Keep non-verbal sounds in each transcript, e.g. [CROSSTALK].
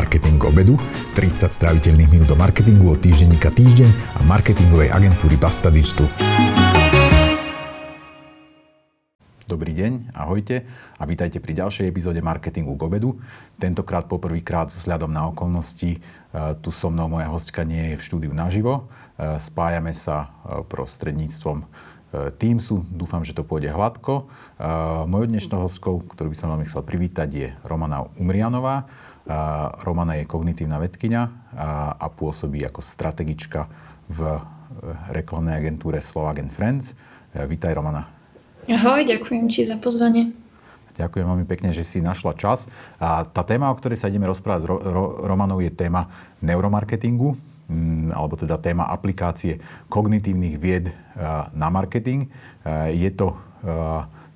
Marketing obedu, 30 stráviteľných minút do marketingu od týždenníka Týždeň a marketingovej agentúry Basta Digital. Dobrý deň, ahojte a vítajte pri ďalšej epizóde Marketingu k obedu. Tentokrát poprvýkrát vzhľadom na okolnosti e, tu so mnou moja hostka nie je v štúdiu naživo. E, spájame sa e, prostredníctvom Teamsu. Dúfam, že to pôjde hladko. Mojou dnešnou hostkou, ktorú by som vám chcel privítať, je Romana Umrianová. Romana je kognitívna vedkynia a pôsobí ako strategička v reklamnej agentúre Slovak Friends. Vítaj Romana. Ahoj, ďakujem ti za pozvanie. Ďakujem veľmi pekne, že si našla čas. A tá téma, o ktorej sa ideme rozprávať s Ro- Ro- Romanou, je téma neuromarketingu, mm, alebo teda téma aplikácie kognitívnych vied na marketing. Je to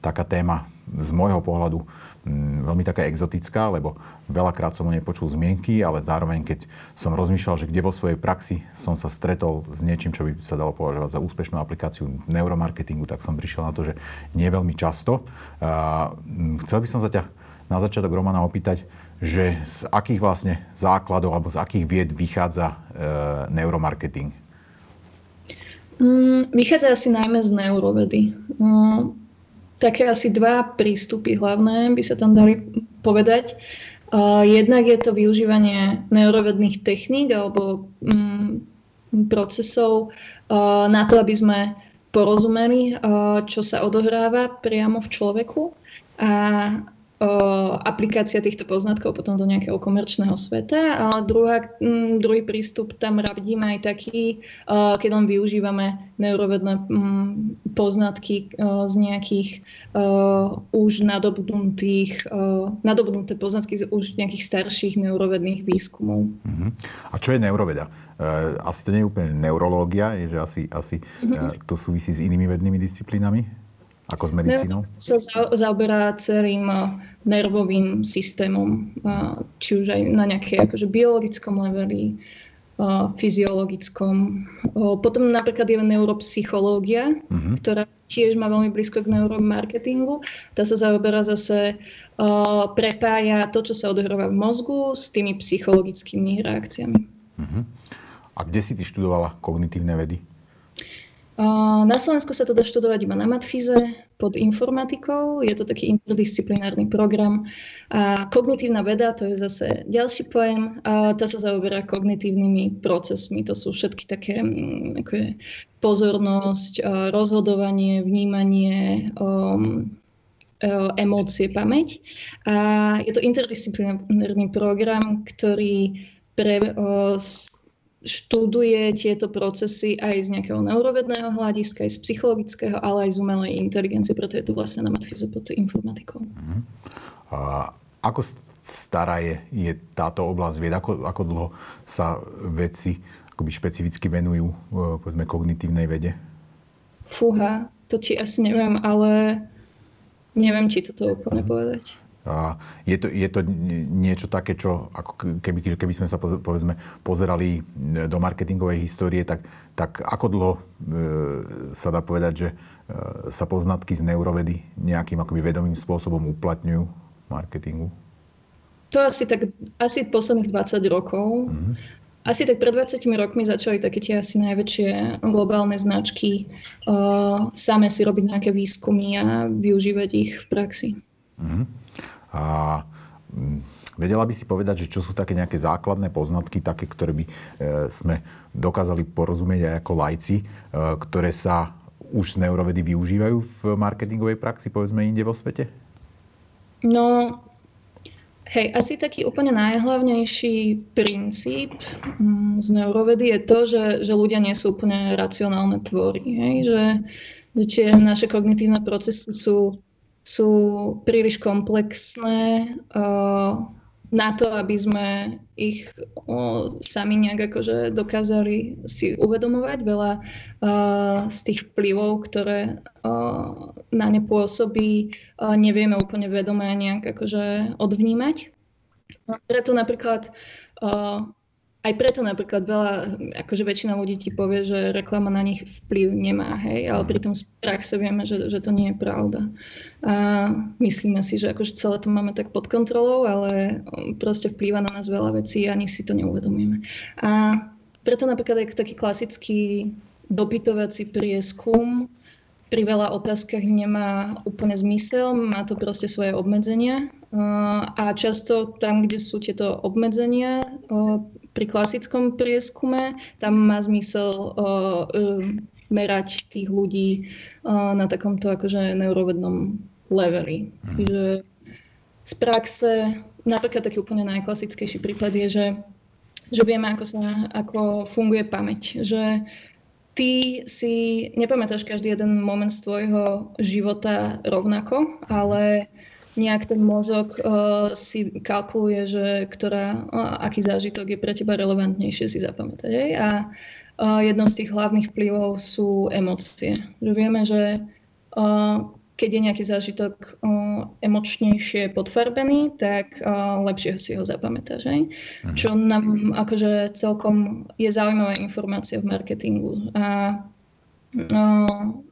taká téma z môjho pohľadu mm, veľmi taká exotická, lebo veľakrát som o nej počul zmienky, ale zároveň, keď som rozmýšľal, že kde vo svojej praxi som sa stretol s niečím, čo by sa dalo považovať za úspešnú aplikáciu neuromarketingu, tak som prišiel na to, že nie veľmi často. Mm, chcel by som sa ťa na začiatok Romana opýtať, že z akých vlastne základov alebo z akých vied vychádza e, neuromarketing? Mm, vychádza asi najmä z neurovedy. Mm, také asi dva prístupy hlavné by sa tam dali povedať. Jednak je to využívanie neurovedných techník alebo um, procesov na to, aby sme porozumeli, čo sa odohráva priamo v človeku. A aplikácia týchto poznatkov potom do nejakého komerčného sveta, ale druhá, druhý prístup tam radím aj taký, keď len využívame neurovedné poznatky z nejakých už nadobudnutých, nadobudnuté poznatky z už nejakých starších neurovedných výskumov. Uh-huh. A čo je neuroveda? E, asi to nie je úplne neurológia, je, že asi, asi uh-huh. to súvisí s inými vednými disciplínami? Ako s medicínou? Sa zaoberá celým nervovým systémom, či už aj na nejakej akože biologickom leveli, fyziologickom. Potom napríklad je neuropsychológia, uh-huh. ktorá tiež má veľmi blízko k neuromarketingu. Tá sa zaoberá zase, prepája to, čo sa odohráva v mozgu s tými psychologickými reakciami. Uh-huh. A kde si ty študovala kognitívne vedy? Na Slovensku sa to dá študovať iba na matfize pod informatikou. Je to taký interdisciplinárny program. A kognitívna veda, to je zase ďalší pojem, a tá sa zaoberá kognitívnymi procesmi. To sú všetky také mm, ako je pozornosť, rozhodovanie, vnímanie, um, e, emócie, pamäť. A je to interdisciplinárny program, ktorý pre, študuje tieto procesy aj z nejakého neurovedného hľadiska, aj z psychologického, ale aj z umelej inteligencie, preto je tu vlastne na matfize pod informatikou. Uh-huh. A ako stará je, je táto oblasť vied? Ako, ako dlho sa vedci akoby špecificky venujú e, povedzme, kognitívnej vede? Fúha, to či asi neviem, ale neviem, či toto úplne povedať. Je, to, je to niečo také, čo ako keby, keby sme sa povedzme, pozerali do marketingovej histórie, tak, tak ako dlho e, sa dá povedať, že e, sa poznatky z neurovedy nejakým akoby vedomým spôsobom uplatňujú v marketingu? To asi tak, asi posledných 20 rokov. Mm-hmm. Asi tak pred 20 rokmi začali také tie asi najväčšie globálne značky uh, same si robiť nejaké výskumy a využívať ich v praxi. Mm-hmm. A mm, vedela by si povedať, že čo sú také nejaké základné poznatky, také, ktoré by e, sme dokázali porozumieť aj ako lajci, e, ktoré sa už z neurovedy využívajú v marketingovej praxi, povedzme, inde vo svete? No, hej, asi taký úplne najhlavnejší princíp mm, z neurovedy je to, že, že ľudia nie sú úplne racionálne tvory. Hej? Že, že tie naše kognitívne procesy sú sú príliš komplexné uh, na to, aby sme ich uh, sami nejak akože dokázali si uvedomovať. Veľa uh, z tých vplyvov, ktoré na ne pôsobí, nevieme úplne vedomé nejak akože odvnímať. Preto napríklad aj preto napríklad veľa, akože väčšina ľudí ti povie, že reklama na nich vplyv nemá, hej, ale pritom z praxe vieme, že, že to nie je pravda. A myslíme si, že akože celé to máme tak pod kontrolou, ale proste vplýva na nás veľa vecí a ani si to neuvedomujeme. A preto napríklad aj taký klasický dopytovací prieskum pri veľa otázkach nemá úplne zmysel, má to proste svoje obmedzenia a často tam, kde sú tieto obmedzenia pri klasickom prieskume, tam má zmysel merať tých ľudí na takomto akože neurovednom leveli. Mm. Že z praxe, napríklad taký úplne najklasickejší prípad je, že, že vieme, ako, sa, ako funguje pamäť. Že ty si nepamätáš každý jeden moment z tvojho života rovnako, ale nejak ten mozog uh, si kalkuluje, že ktorá, uh, aký zážitok je pre teba relevantnejšie si zapamätať. Hej? A uh, jedno z tých hlavných vplyvov sú emócie. Že vieme, že uh, keď je nejaký zážitok uh, emočnejšie podfarbený, tak uh, lepšie si ho zapamätáš. Hej? Mhm. Čo nám akože celkom je zaujímavá informácia v marketingu. A uh,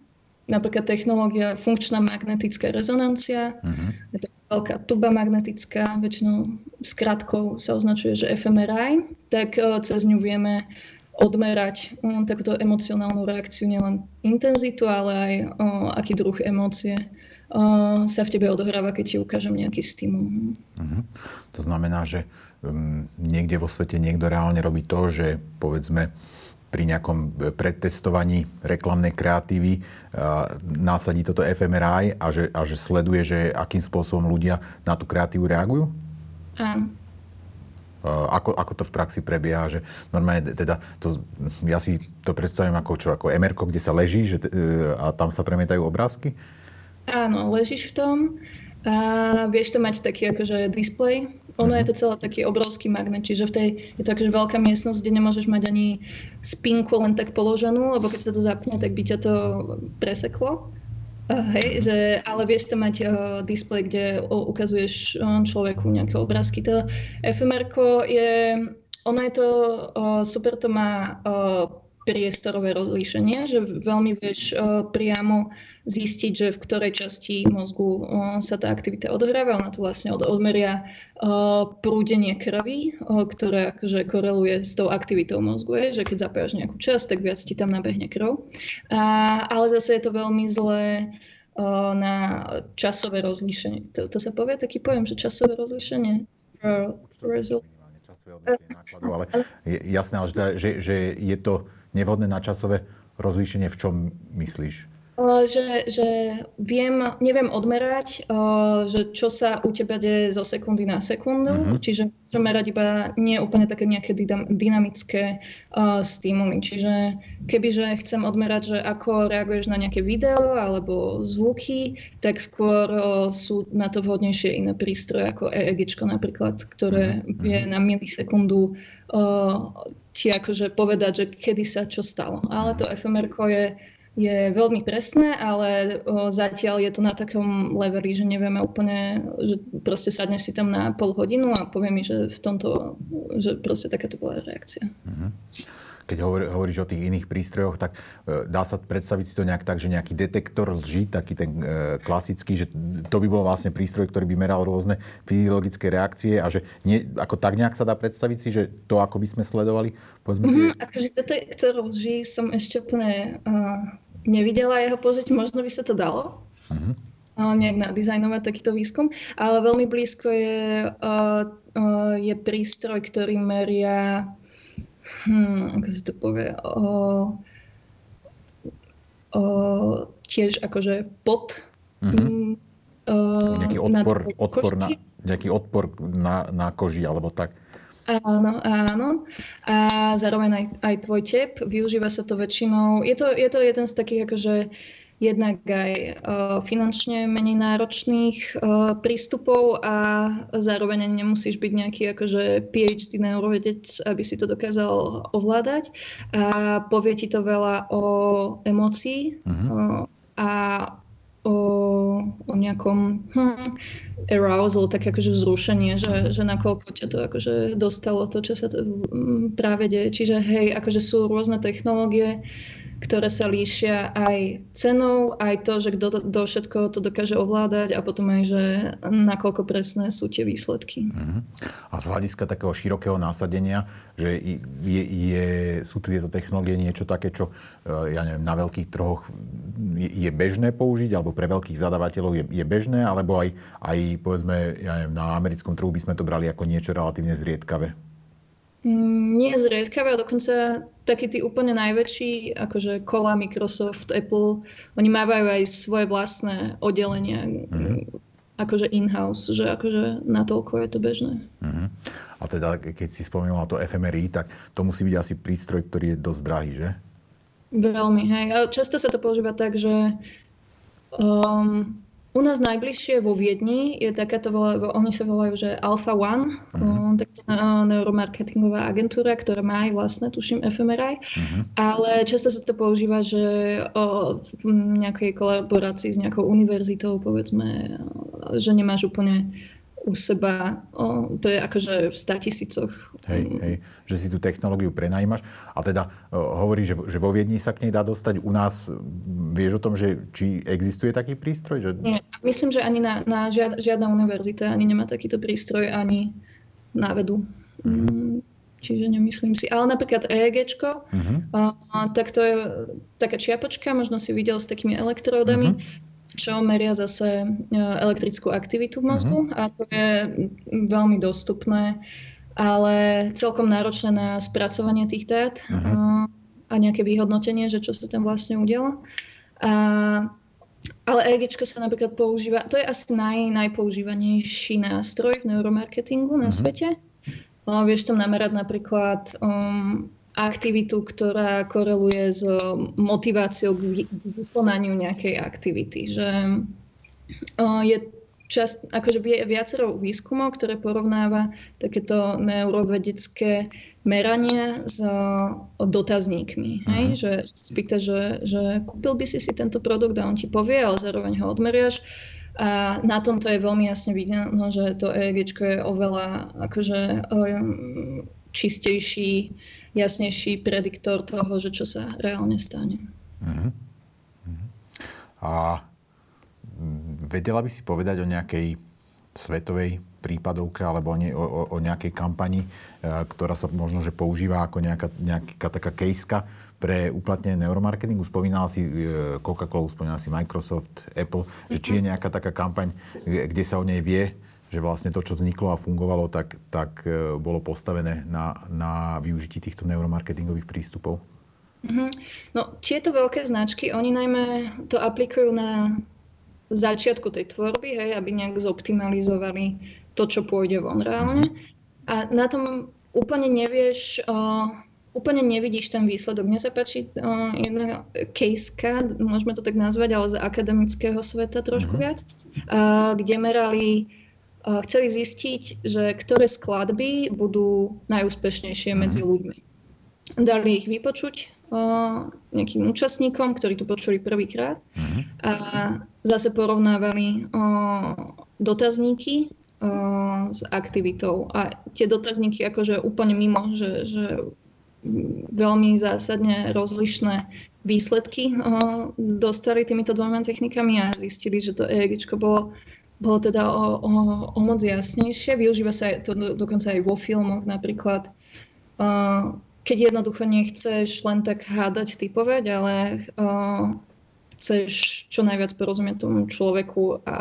napríklad technológia funkčná magnetická rezonancia, uh-huh. je to veľká tuba magnetická, väčšinou s krátkou sa označuje, že fMRI, tak uh, cez ňu vieme odmerať um, takúto emocionálnu reakciu, nielen intenzitu, ale aj uh, aký druh emócie uh, sa v tebe odohráva, keď ti ukážem nejaký stimul. Uh-huh. To znamená, že um, niekde vo svete niekto reálne robí to, že povedzme pri nejakom predtestovaní reklamnej kreatívy uh, násadí toto fMRI a že, a že sleduje, že akým spôsobom ľudia na tú kreatívu reagujú? Áno. Eh, ako, ako to v praxi prebieha, že normálne teda, to, ja si to predstavím ako čo, ako mr kde sa leží že, a tam sa premietajú obrázky? Áno, ležíš v tom a vieš to mať taký akože display. Ono je to celé taký obrovský magnet, čiže v tej, je to akože veľká miestnosť, kde nemôžeš mať ani spinku len tak položenú, lebo keď sa to zapne, tak by ťa to preseklo. Hej, že, ale vieš tam mať uh, displej, kde uh, ukazuješ uh, človeku nejaké obrázky. To fmr je, ono je to, uh, super to má uh, priestorové rozlíšenie, že veľmi vieš uh, priamo zistiť, že v ktorej časti mozgu uh, sa tá aktivita odohráva. Ona tu vlastne od, odmeria uh, prúdenie krvi, ktoré akože koreluje s tou aktivitou mozgu. Je, že keď zapájaš nejakú časť, tak viac ti tam nabehne krv. A, ale zase je to veľmi zlé na časové rozlíšenie. To, to sa povie taký pojem, že časové rozlíšenie. Uh, ale je jasné, že, že, že je to nevhodné na časové rozlíšenie, v čom myslíš? že, že viem, neviem odmerať, že čo sa u teba deje zo sekundy na sekundu, mm-hmm. čiže môžem merať iba nie úplne také nejaké dynamické uh, stimuly. Čiže kebyže chcem odmerať, že ako reaguješ na nejaké video alebo zvuky, tak skôr uh, sú na to vhodnejšie iné prístroje ako EEG napríklad, ktoré mm-hmm. vie na milisekundu uh, ti akože povedať, že kedy sa čo stalo. Ale to fMR je je veľmi presné, ale o, zatiaľ je to na takom leveli, že nevieme úplne, že proste sadneš si tam na pol hodinu a povie mi, že v tomto, že proste takáto bola reakcia. Mm-hmm keď hovor, hovoríš o tých iných prístrojoch, tak e, dá sa predstaviť si to nejak tak, že nejaký detektor lží, taký ten e, klasický, že to by bol vlastne prístroj, ktorý by meral rôzne fyziologické reakcie a že nie, ako tak nejak sa dá predstaviť si, že to ako by sme sledovali? Povedzme, mm-hmm, akože detektor lží som ešte úplne uh, nevidela jeho použiť, možno by sa to dalo. Mm-hmm nejak nadizajnovať takýto výskum, ale veľmi blízko je, uh, uh, je prístroj, ktorý meria hmm, ako si to povie, o, o, tiež akože pod mm-hmm. o, nejaký odpor, na odpor, na, nejaký odpor na, na koži alebo tak. Áno, áno. A zároveň aj, aj tvoj tep. Využíva sa to väčšinou. Je to, je to jeden z takých akože jednak aj e, finančne menej náročných e, prístupov a zároveň nemusíš byť nejaký akože PhD neurovedec, aby si to dokázal ovládať. A povie ti to veľa o emócii uh-huh. a o, o nejakom hm, arousal, tak akože vzrušenie, že, že nakoľko ťa to akože dostalo to, čo sa to práve deje. Čiže hej, akože sú rôzne technológie, ktoré sa líšia aj cenou, aj to, že kto do všetko to dokáže ovládať a potom aj, že nakoľko presné sú tie výsledky. Uh-huh. A z hľadiska takého širokého násadenia, že je, je, sú tieto technológie niečo také, čo e, ja neviem, na veľkých trhoch je, je bežné použiť, alebo pre veľkých zadávateľov je, je bežné, alebo aj, aj povedzme, ja neviem, na americkom trhu by sme to brali ako niečo relatívne zriedkavé. Mm, nie zriedkavé, dokonca takí tí úplne najväčší, akože kola, Microsoft, Apple, oni mávajú aj svoje vlastné oddelenia, mm-hmm. akože in-house, že akože natoľko je to bežné. Mm-hmm. A teda, keď si spomínala to FMRI, tak to musí byť asi prístroj, ktorý je dosť drahý, že? Veľmi, hej. A často sa to používa tak, že um, u nás najbližšie vo Viedni je takáto, oni sa volajú, že Alpha One, uh-huh. takáto neuromarketingová agentúra, ktorá má aj vlastné, tuším, fMRI, uh-huh. Mhm. ale často sa to používa, že o, v nejakej kolaborácii s nejakou univerzitou, povedzme, že nemáš úplne u seba, o, to je akože v statisícoch. Hej, hej, že si tú technológiu prenajímaš a teda o, hovorí, že, že vo Viedni sa k nej dá dostať. U nás vieš o tom, že či existuje taký prístroj? Že... Nie, myslím, že ani na, na žiad, žiadna univerzita ani nemá takýto prístroj, ani na vedu. Mm-hmm. Čiže nemyslím si. Ale napríklad EEG, uh-huh. a, tak to je taká čiapočka, možno si videl s takými elektródami. Uh-huh čo meria zase e, elektrickú aktivitu v mozgu uh-huh. a to je veľmi dostupné, ale celkom náročné na spracovanie tých dát uh-huh. a nejaké vyhodnotenie, že čo sa tam vlastne udialo. A, ale EEG sa napríklad používa, to je asi naj, najpoužívanejší nástroj v neuromarketingu na uh-huh. svete. O, vieš tam namerať napríklad um, aktivitu, ktorá koreluje s motiváciou k vykonaniu nejakej aktivity. Že je čas, akože viacero výskumov, ktoré porovnáva takéto neurovedecké merania s dotazníkmi. Hej? Že spýta, že, že kúpil by si si tento produkt a on ti povie, ale zároveň ho odmeriaš. A na tomto je veľmi jasne vidno, že to EEG je oveľa akože, čistejší jasnejší prediktor toho, že čo sa reálne stane. Uh-huh. Uh-huh. A vedela by si povedať o nejakej svetovej prípadovke alebo o, ne, o, o nejakej kampani, e, ktorá sa možno že používa ako nejaká, nejaká taká kejska pre uplatnenie neuromarketingu. Spomínala si e, Coca-Cola, spomínala si Microsoft, Apple, že či je nejaká taká kampaň, kde sa o nej vie, že vlastne to, čo vzniklo a fungovalo, tak, tak e, bolo postavené na, na využití týchto neuromarketingových prístupov? Mm-hmm. No, tieto veľké značky, oni najmä to aplikujú na začiatku tej tvorby, hej, aby nejak zoptimalizovali to, čo pôjde von reálne. Mm-hmm. A na tom úplne nevieš, uh, úplne nevidíš ten výsledok. Mne sa páči uh, jedna case môžeme to tak nazvať, ale z akademického sveta trošku mm-hmm. viac, uh, kde merali chceli zistiť, že ktoré skladby budú najúspešnejšie medzi mhm. ľuďmi. Dali ich vypočuť nejakým účastníkom, ktorí to počuli prvýkrát mhm. a zase porovnávali dotazníky s aktivitou. A tie dotazníky akože úplne mimo, že, že veľmi zásadne rozlišné výsledky dostali týmito dvoma technikami a zistili, že to EEG bolo bolo teda o, o, o moc jasnejšie. Využíva sa to do, dokonca aj vo filmoch napríklad. Uh, keď jednoducho nechceš len tak hádať, typovať, ale uh, chceš čo najviac porozumieť tomu človeku a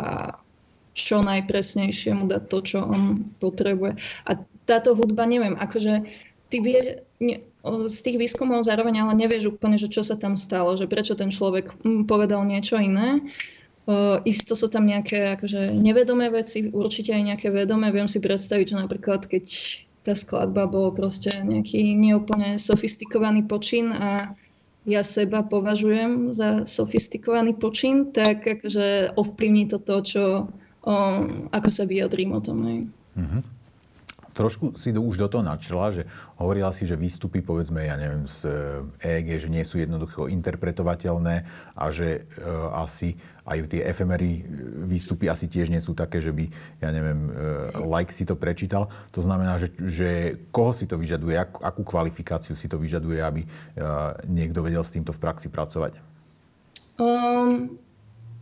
čo najpresnejšie mu dať to, čo on potrebuje. A táto hudba, neviem, akože ty vie, ne, z tých výskumov zároveň ale nevieš úplne, že čo sa tam stalo, že prečo ten človek povedal niečo iné. Uh, isto sú tam nejaké akože nevedomé veci, určite aj nejaké vedomé. Viem si predstaviť, že napríklad keď tá skladba bolo proste nejaký neúplne sofistikovaný počin a ja seba považujem za sofistikovaný počin, tak akože ovplyvní to to, čo, um, ako sa vyjadrím o tom. Uh-huh. Trošku si do, už do toho načrela, že hovorila si, že výstupy, povedzme, ja neviem, z EEG, že nie sú jednoducho interpretovateľné a že e, asi aj tie efemery výstupy asi tiež nie sú také, že by, ja neviem, e, like si to prečítal. To znamená, že, že koho si to vyžaduje, ak, akú kvalifikáciu si to vyžaduje, aby e, niekto vedel s týmto v praxi pracovať? Um,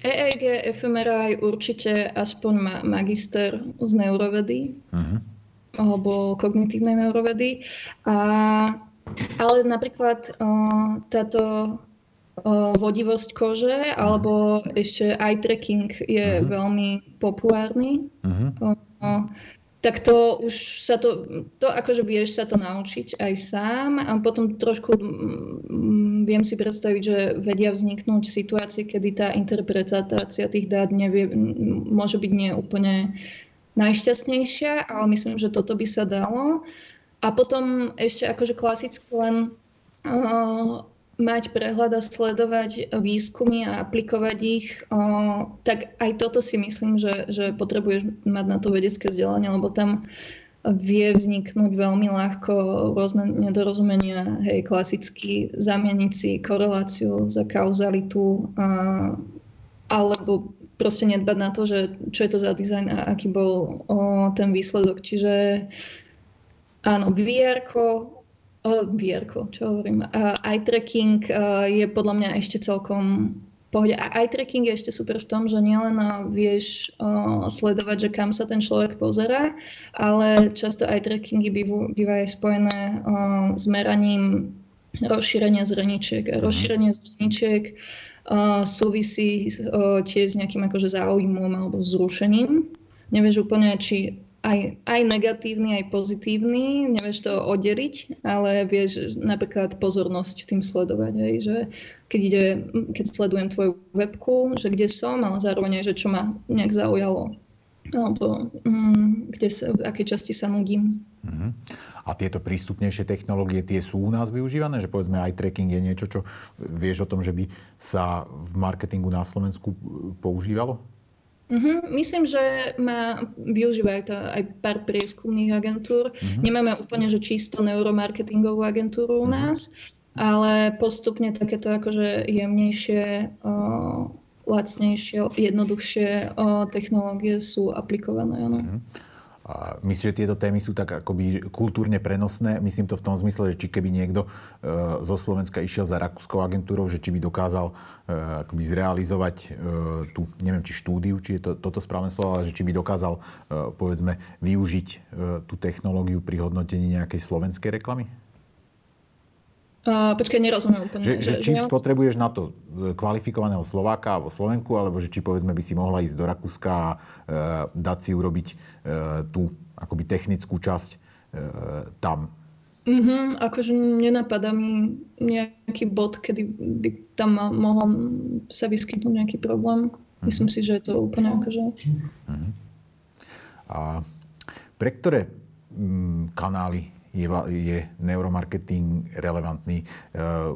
EEG, fMRI určite aspoň ma, magister z neurovedy. Uh-huh alebo kognitívnej neurovedy. A, ale napríklad uh, táto uh, vodivosť kože alebo ešte eye tracking je uh-huh. veľmi populárny. Uh-huh. Uh, tak to už sa to, to akože vieš sa to naučiť aj sám a potom trošku mm, viem si predstaviť, že vedia vzniknúť situácie, kedy tá interpretácia tých dát nevie, môže byť nie úplne najšťastnejšia, ale myslím, že toto by sa dalo. A potom ešte akože klasicky len uh, mať prehľad a sledovať výskumy a aplikovať ich, uh, tak aj toto si myslím, že, že potrebuješ mať na to vedecké vzdelanie, lebo tam vie vzniknúť veľmi ľahko rôzne nedorozumenia, hej, klasicky zamieniť si koreláciu za kauzalitu, uh, alebo proste nedbať na to, že čo je to za dizajn a aký bol o, ten výsledok. Čiže áno, VR, VR, čo hovorím, eye tracking uh, je podľa mňa ešte celkom pohode. A eye tracking je ešte super v tom, že nielen vieš uh, sledovať, že kam sa ten človek pozera, ale často eye trackingy bývajú, bývajú spojené uh, s meraním rozšírenia zreničiek. A mhm. rozšírenie zreničiek súvisí tiež s nejakým akože záujmom alebo vzrušením. Nevieš úplne, či aj, aj negatívny, aj pozitívny, nevieš to oddeliť, ale vieš napríklad pozornosť tým sledovať, hej, že keď, ide, keď sledujem tvoju webku, že kde som, ale zároveň aj, že čo ma nejak zaujalo, alebo mm, kde sa, v akej časti sa nudím. Uh-huh. A tieto prístupnejšie technológie, tie sú u nás využívané? Že povedzme eye tracking je niečo, čo vieš o tom, že by sa v marketingu na Slovensku e, používalo? Uh-huh. Myslím, že má, využívajú to aj pár prieskumných agentúr. Uh-huh. Nemáme úplne že čisto neuromarketingovú agentúru u uh-huh. nás, ale postupne takéto akože jemnejšie, o, lacnejšie, jednoduchšie o, technológie sú aplikované. Ano. Uh-huh. Myslím, že tieto témy sú tak akoby kultúrne prenosné. Myslím to v tom zmysle, že či keby niekto e, zo Slovenska išiel za rakúskou agentúrou, že či by dokázal e, akoby zrealizovať e, tú, neviem, či štúdiu, či je to, toto správne slovo, ale že či by dokázal, povedzme, využiť tú technológiu pri hodnotení nejakej slovenskej reklamy? Uh, počkaj, nerozumiem úplne. Že, že, že či že potrebuješ na to e, kvalifikovaného Slováka alebo Slovenku, alebo že či povedzme by si mohla ísť do Rakúska a uh, dať si urobiť uh, tú akoby technickú časť uh, tam. Mm-hmm, akože nenapadá mi nejaký bod, kedy by tam mohol sa vyskytnúť nejaký problém. Mm-hmm. Myslím si, že je to úplne akože... Mm-hmm. A pre ktoré mm, kanály je, je neuromarketing relevantný. Uh,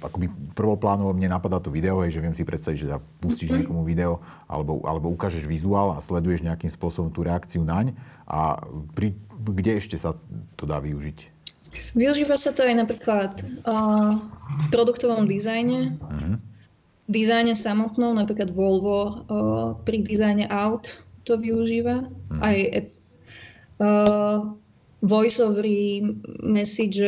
akoby prvoplánovo mne napadá to video, že viem si predstaviť, že pustíš mm-hmm. niekomu video alebo, alebo ukážeš vizuál a sleduješ nejakým spôsobom tú reakciu naň a pri, kde ešte sa to dá využiť? Využíva sa to aj napríklad uh, v produktovom dizajne, uh-huh. dizajne samotnou, napríklad Volvo uh, pri dizajne aut to využíva, uh-huh. aj uh, voiceovery, message,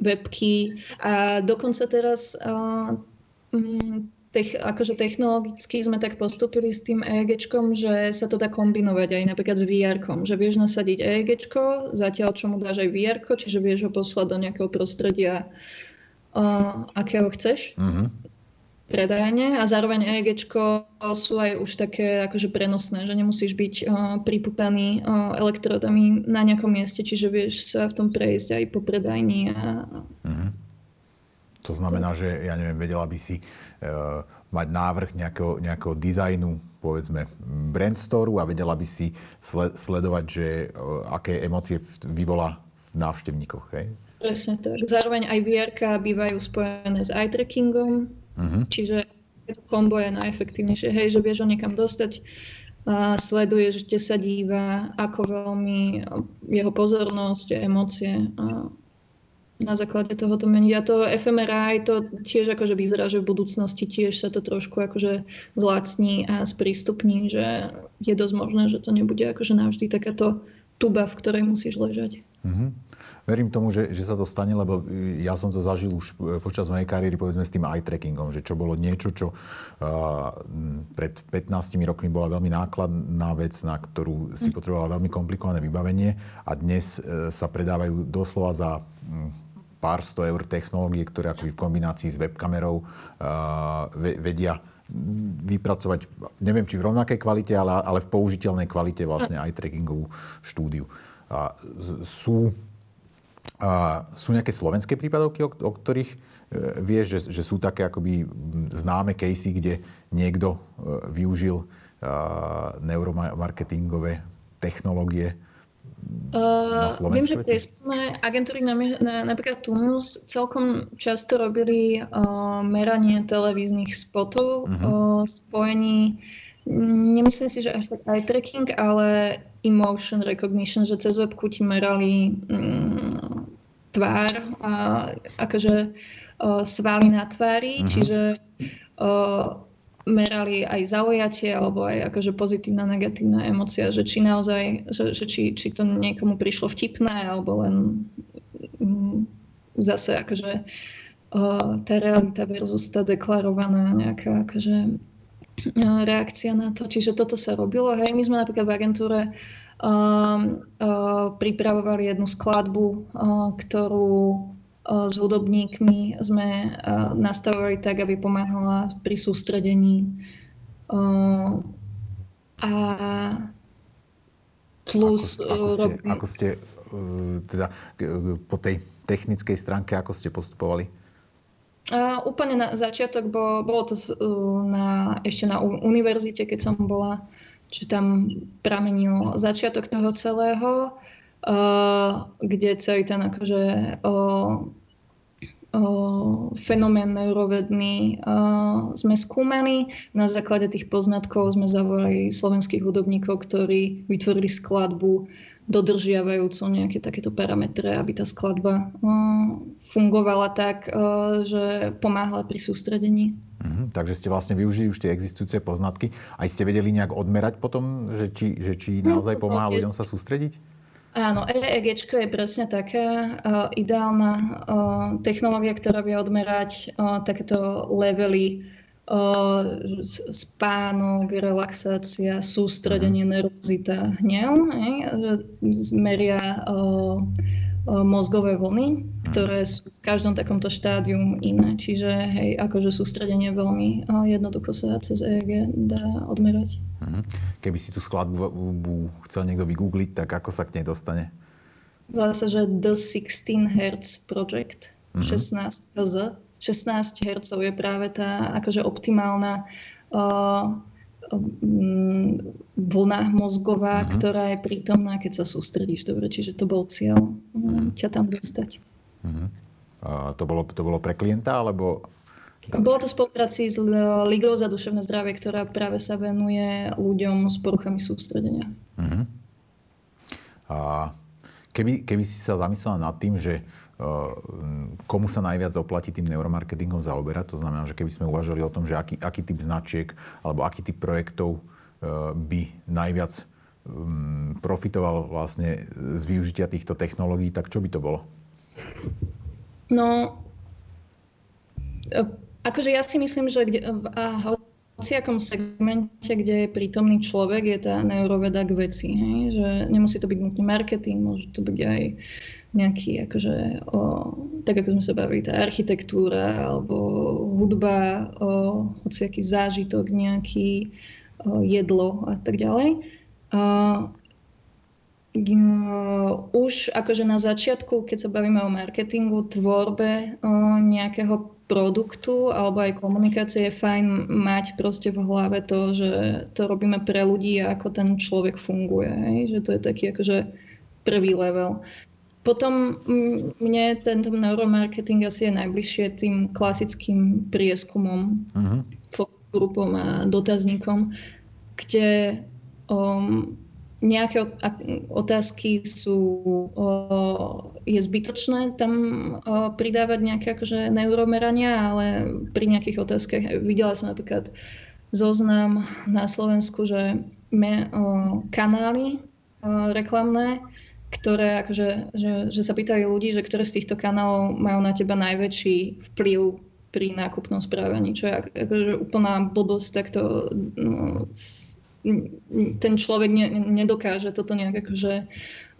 webky a dokonca teraz uh, tech, akože technologicky sme tak postupili s tým EEG, že sa to dá kombinovať aj napríklad s vr že vieš nasadiť EEG, zatiaľ čo mu dáš aj vr čiže vieš ho poslať do nejakého prostredia, uh, akého chceš. Mm-hmm predajne a zároveň EEG sú aj už také akože prenosné, že nemusíš byť uh, priputaný uh, elektrodami na nejakom mieste, čiže vieš sa v tom prejsť aj po predajni. A... Mm-hmm. To znamená, že ja neviem, vedela by si uh, mať návrh nejakého, nejakého dizajnu, povedzme, brand store a vedela by si sle- sledovať, že uh, aké emócie vyvolá v návštevníkoch. Hej? Presne tak. Zároveň aj VR bývajú spojené s eye trackingom, Uh-huh. Čiže kombo je najefektívnejšie. Hej, že vieš ho niekam dostať a sleduješ, kde sa díva, ako veľmi jeho pozornosť, emócie a na základe toho to mení. A to FMRI to tiež akože vyzerá, že v budúcnosti tiež sa to trošku akože zlacní a sprístupní, že je dosť možné, že to nebude akože navždy takáto tuba, v ktorej musíš ležať. Mm-hmm. Verím tomu, že, že sa to stane, lebo ja som to zažil už počas mojej kariéry, povedzme s tým eye trackingom, že čo bolo niečo, čo uh, pred 15 rokmi bola veľmi nákladná vec, na ktorú si mm. potrebovala veľmi komplikované vybavenie a dnes uh, sa predávajú doslova za um, pár sto eur technológie, ktoré akoby v kombinácii s webkamerou uh, vedia vypracovať, neviem či v rovnakej kvalite, ale, ale v použiteľnej kvalite vlastne eye trackingovú štúdiu. A sú a sú nejaké slovenské prípadovky, o, ktorých e, vieš, že, že sú také akoby známe casey, kde niekto e, využil e, neuromarketingové technológie na Slovensku? Viem, že prieskumné agentúry, na, na, napríklad Tunus, celkom často robili uh, meranie televíznych spotov uh-huh. uh, spojení Nemyslím si, že až tak eye tracking, ale emotion recognition, že cez webku ti merali mm, tvár, a, akože o, svaly na tvári, mm-hmm. čiže o, merali aj zaujatie alebo aj akože pozitívna, negatívna emocia, že či naozaj, že, že či, či to niekomu prišlo vtipné alebo len mm, zase akože o, tá realita versus tá deklarovaná nejaká akože reakcia na to. Čiže toto sa robilo. Hej, my sme napríklad v agentúre uh, uh, pripravovali jednu skladbu, uh, ktorú uh, s hudobníkmi sme uh, nastavovali tak, aby pomáhala pri sústredení. Uh, a plus... Ako, ako ste, robí... ako ste teda po tej technickej stránke, ako ste postupovali? A úplne na začiatok, bo, bolo to uh, na, ešte na univerzite, keď som bola, čiže tam pramenil začiatok toho celého, uh, kde celý ten akože uh, uh, fenomén neurovedný uh, sme skúmali. Na základe tých poznatkov sme zavolali slovenských hudobníkov, ktorí vytvorili skladbu dodržiavajúco nejaké takéto parametre, aby tá skladba uh, fungovala tak, uh, že pomáhala pri sústredení. Mm, takže ste vlastne využili už tie existujúce poznatky. Aj ste vedeli nejak odmerať potom, že či, že či no, naozaj pomáha ľuďom sa sústrediť? Áno, EEG je presne taká uh, ideálna uh, technológia, ktorá vie odmerať uh, takéto levely spánok, relaxácia, sústredenie, nervozita, hnev. Hej, meria mozgové vlny, ktoré sú v každom takomto štádium iné. Čiže hej, akože sústredenie veľmi jednoducho sa cez EEG dá odmerať. Mhm. Keby si tú skladbu chcel niekto vygoogliť, tak ako sa k nej dostane? Volá sa, že The 16 Hz Project, mm-hmm. 16 Hz 16 Hz je práve tá akože optimálna uh, vlna mozgová, uh-huh. ktorá je prítomná, keď sa sústredíš dobre. Čiže to bol cieľ uh-huh. ťa tam dostať. Uh-huh. A to, bolo, to bolo pre klienta, alebo... Bolo to v spolupráci s Ligou za duševné zdravie, ktorá práve sa venuje ľuďom s poruchami sústredenia. Uh-huh. A keby, keby si sa zamyslela nad tým, že komu sa najviac oplatí tým neuromarketingom zaoberať. To znamená, že keby sme uvažovali o tom, že aký, aký typ značiek alebo aký typ projektov ehm, by najviac ehm, profitoval vlastne z využitia týchto technológií, tak čo by to bolo? No, e, akože ja si myslím, že kde, v hociakom segmente, kde je prítomný človek, je tá neuroveda k veci. Hej? Že nemusí to byť nutný marketing, môže to byť aj uh, nejaký, akože, o, tak ako sme sa bavili, tá architektúra alebo hudba, o, hociaký zážitok, nejaký o, jedlo a tak ďalej. A, už akože na začiatku, keď sa bavíme o marketingu, tvorbe o, nejakého produktu alebo aj komunikácie je fajn mať proste v hlave to, že to robíme pre ľudí a ako ten človek funguje. Hej? Že to je taký akože prvý level. Potom mm, mne tento neuromarketing asi je najbližšie tým klasickým prieskumom, uh-huh. focus grupom a dotazníkom, kde um, nejaké otázky sú, je zbytočné tam pridávať nejaké akože neuromerania, ale pri nejakých otázkach videla som napríklad zoznam na Slovensku, že me, kanály reklamné, ktoré akože, že, že sa pýtali ľudí, že ktoré z týchto kanálov majú na teba najväčší vplyv pri nákupnom správaní, čo je akože úplná blbosť, tak to no, ten človek ne, nedokáže toto nejak akože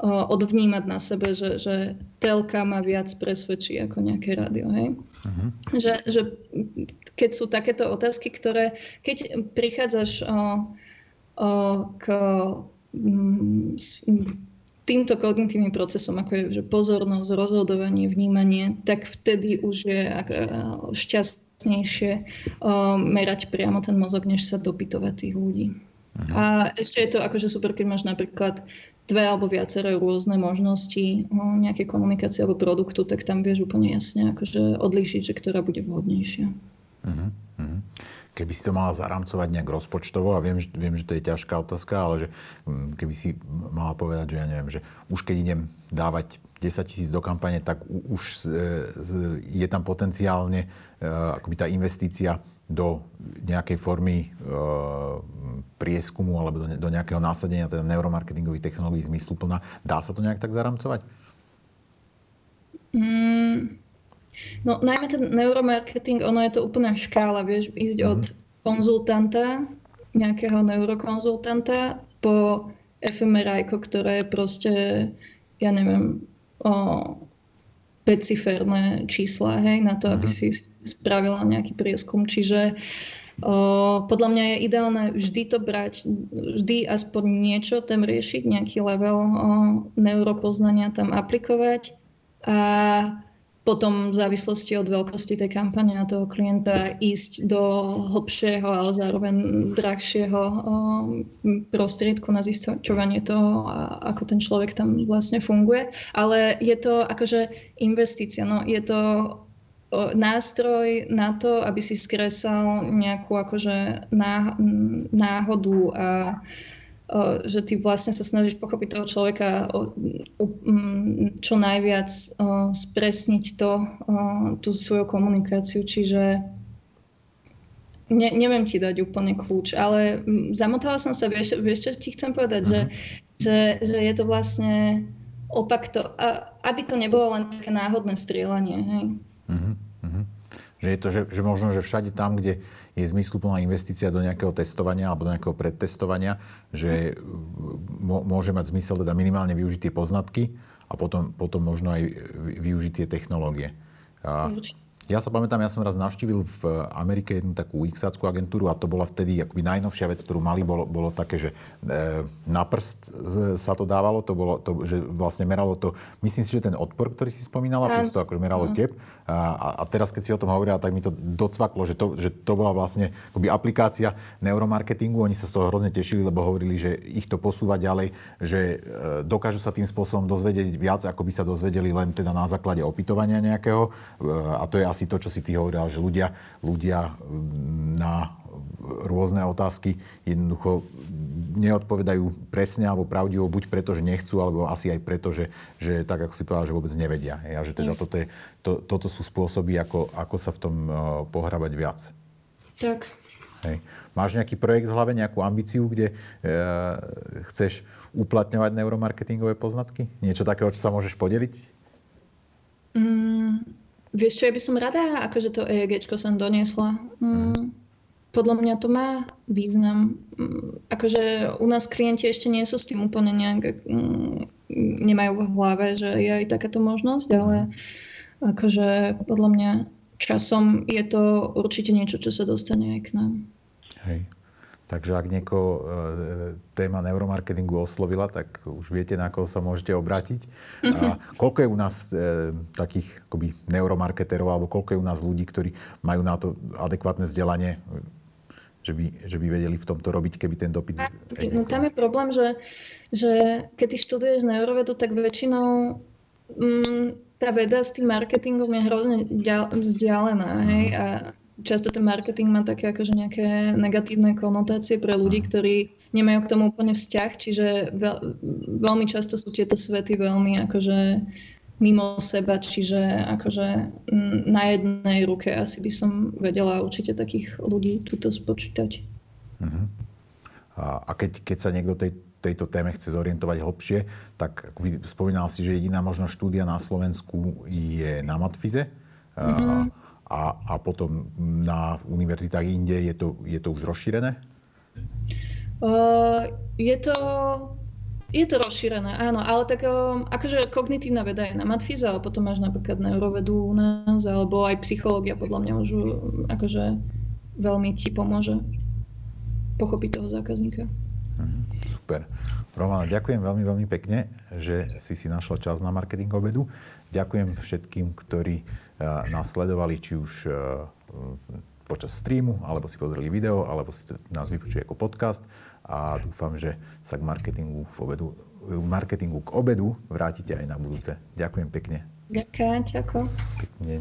odvnímať na sebe, že, že telka ma viac presvedčí ako nejaké rádio. Hej? Uh-huh. Že, že keď sú takéto otázky, ktoré, keď prichádzaš o, o, k týmto kognitívnym procesom, ako je že pozornosť, rozhodovanie, vnímanie, tak vtedy už je šťastnejšie merať priamo ten mozog, než sa dopytovať tých ľudí. Uh-huh. A ešte je to akože super, keď máš napríklad dve alebo viaceré rôzne možnosti nejakej komunikácie alebo produktu, tak tam vieš úplne jasne akože odlíšiť, že ktorá bude vhodnejšia. Uh-huh. Uh-huh. Keby si to mala zaramcovať nejak rozpočtovo, a viem, že, viem, že to je ťažká otázka, ale že mm, keby si mala povedať, že ja neviem, že už keď idem dávať 10 tisíc do kampane, tak už je tam potenciálne e, akoby tá investícia do nejakej formy e, prieskumu alebo do nejakého násadenia teda neuromarketingových technológií zmysluplná. Dá sa to nejak tak zaramcovať? Mm, no najmä ten neuromarketing, ono je to úplná škála, vieš, ísť mm. od konzultanta, nejakého neurokonzultanta po fMRI, ktoré je proste, ja neviem, o, peciferné čísla, hej, na to, aby mhm. si spravila nejaký prieskum. Čiže o, podľa mňa je ideálne vždy to brať, vždy aspoň niečo tam riešiť, nejaký level o, neuropoznania tam aplikovať a potom v závislosti od veľkosti tej kampane a toho klienta ísť do hlbšieho, ale zároveň drahšieho prostriedku na zisťovanie toho, ako ten človek tam vlastne funguje. Ale je to akože investícia, no je to nástroj na to, aby si skresal nejakú akože náhodu a že ty vlastne sa snažíš pochopiť toho človeka čo najviac spresniť to, tú svoju komunikáciu. Čiže ne, neviem ti dať úplne kľúč, ale zamotala som sa, vieš, vieš čo ti chcem povedať, uh-huh. že, mhm. že, že je to vlastne opak to, aby to nebolo len také náhodné strieľanie. Hej? Uh-huh. Uh-huh. Že je to, že, že možno, že všade tam, kde je zmysluplná investícia do nejakého testovania alebo do nejakého predtestovania, že môže mať zmysel teda minimálne využiť tie poznatky a potom, potom možno aj využiť tie technológie. A, ja sa pamätám, ja som raz navštívil v Amerike jednu takú x agentúru a to bola vtedy akoby najnovšia vec, ktorú mali, bolo, bolo také, že e, na prst sa to dávalo, to bolo, to, že vlastne meralo to, myslím si, že ten odpor, ktorý si spomínala, plus to akože meralo tep. A, a teraz, keď si o tom hovorila, tak mi to docvaklo, že to, že to bola vlastne akoby aplikácia neuromarketingu. Oni sa z toho hrozne tešili, lebo hovorili, že ich to posúva ďalej, že e, dokážu sa tým spôsobom dozvedieť viac, ako by sa dozvedeli len teda na základe opytovania nejakého. E, a to je asi to, čo si ty hovoril, že ľudia, ľudia mm, na rôzne otázky jednoducho neodpovedajú presne alebo pravdivo, buď preto, že nechcú, alebo asi aj preto, že, že tak, ako si povedal, že vôbec nevedia. A že teda toto, je, to, toto sú spôsoby, ako, ako sa v tom uh, pohrabať viac. Tak. Hej. Máš nejaký projekt v hlave, nejakú ambíciu, kde uh, chceš uplatňovať neuromarketingové poznatky? Niečo takého, čo sa môžeš podeliť? Mm, Vieš čo, ja by som rada, akože to EEG som doniesla. Mm, podľa mňa to má význam. Mm, akože u nás klienti ešte nie sú s tým úplne nejak, mm, nemajú v hlave, že je aj takáto možnosť, ale akože podľa mňa časom je to určite niečo, čo sa dostane aj k nám. Hej. Takže ak niekoho e, téma neuromarketingu oslovila, tak už viete, na koho sa môžete obrátiť. A [LAUGHS] koľko je u nás e, takých akoby neuromarketerov, alebo koľko je u nás ľudí, ktorí majú na to adekvátne vzdelanie, že by, že by vedeli v tomto robiť, keby ten dopyt No tam je problém, že, že keď ty študuješ neurovedu, tak väčšinou mm, tá veda s tým marketingom je hrozne vzdialená. Hej? Mhm. A často ten marketing má také akože nejaké negatívne konotácie pre ľudí, ktorí nemajú k tomu úplne vzťah, čiže veľ, veľmi často sú tieto svety veľmi akože mimo seba, čiže akože na jednej ruke asi by som vedela určite takých ľudí túto spočítať. Uh-huh. A, keď, keď sa niekto tej, tejto téme chce zorientovať hlbšie, tak spomínal si, že jediná možno štúdia na Slovensku je na Matfize. Uh-huh. A, a potom na univerzitách inde je to, je to už rozšírené? Uh, je to je to rozšírené, áno, ale tak um, akože kognitívna veda je na matfize, ale potom máš napríklad neurovedu u nás, alebo aj psychológia podľa mňa už akože veľmi ti pomôže pochopiť toho zákazníka. Mhm, super. Romana, ďakujem veľmi, veľmi pekne, že si si našla čas na marketing obedu. Ďakujem všetkým, ktorí uh, nás sledovali, či už uh, počas streamu, alebo si pozreli video, alebo si nás vypočuli ako podcast a dúfam, že sa k marketingu, v obedu, marketingu k obedu vrátite aj na budúce. Ďakujem pekne. Ďakujem, ďakujem. Pekne.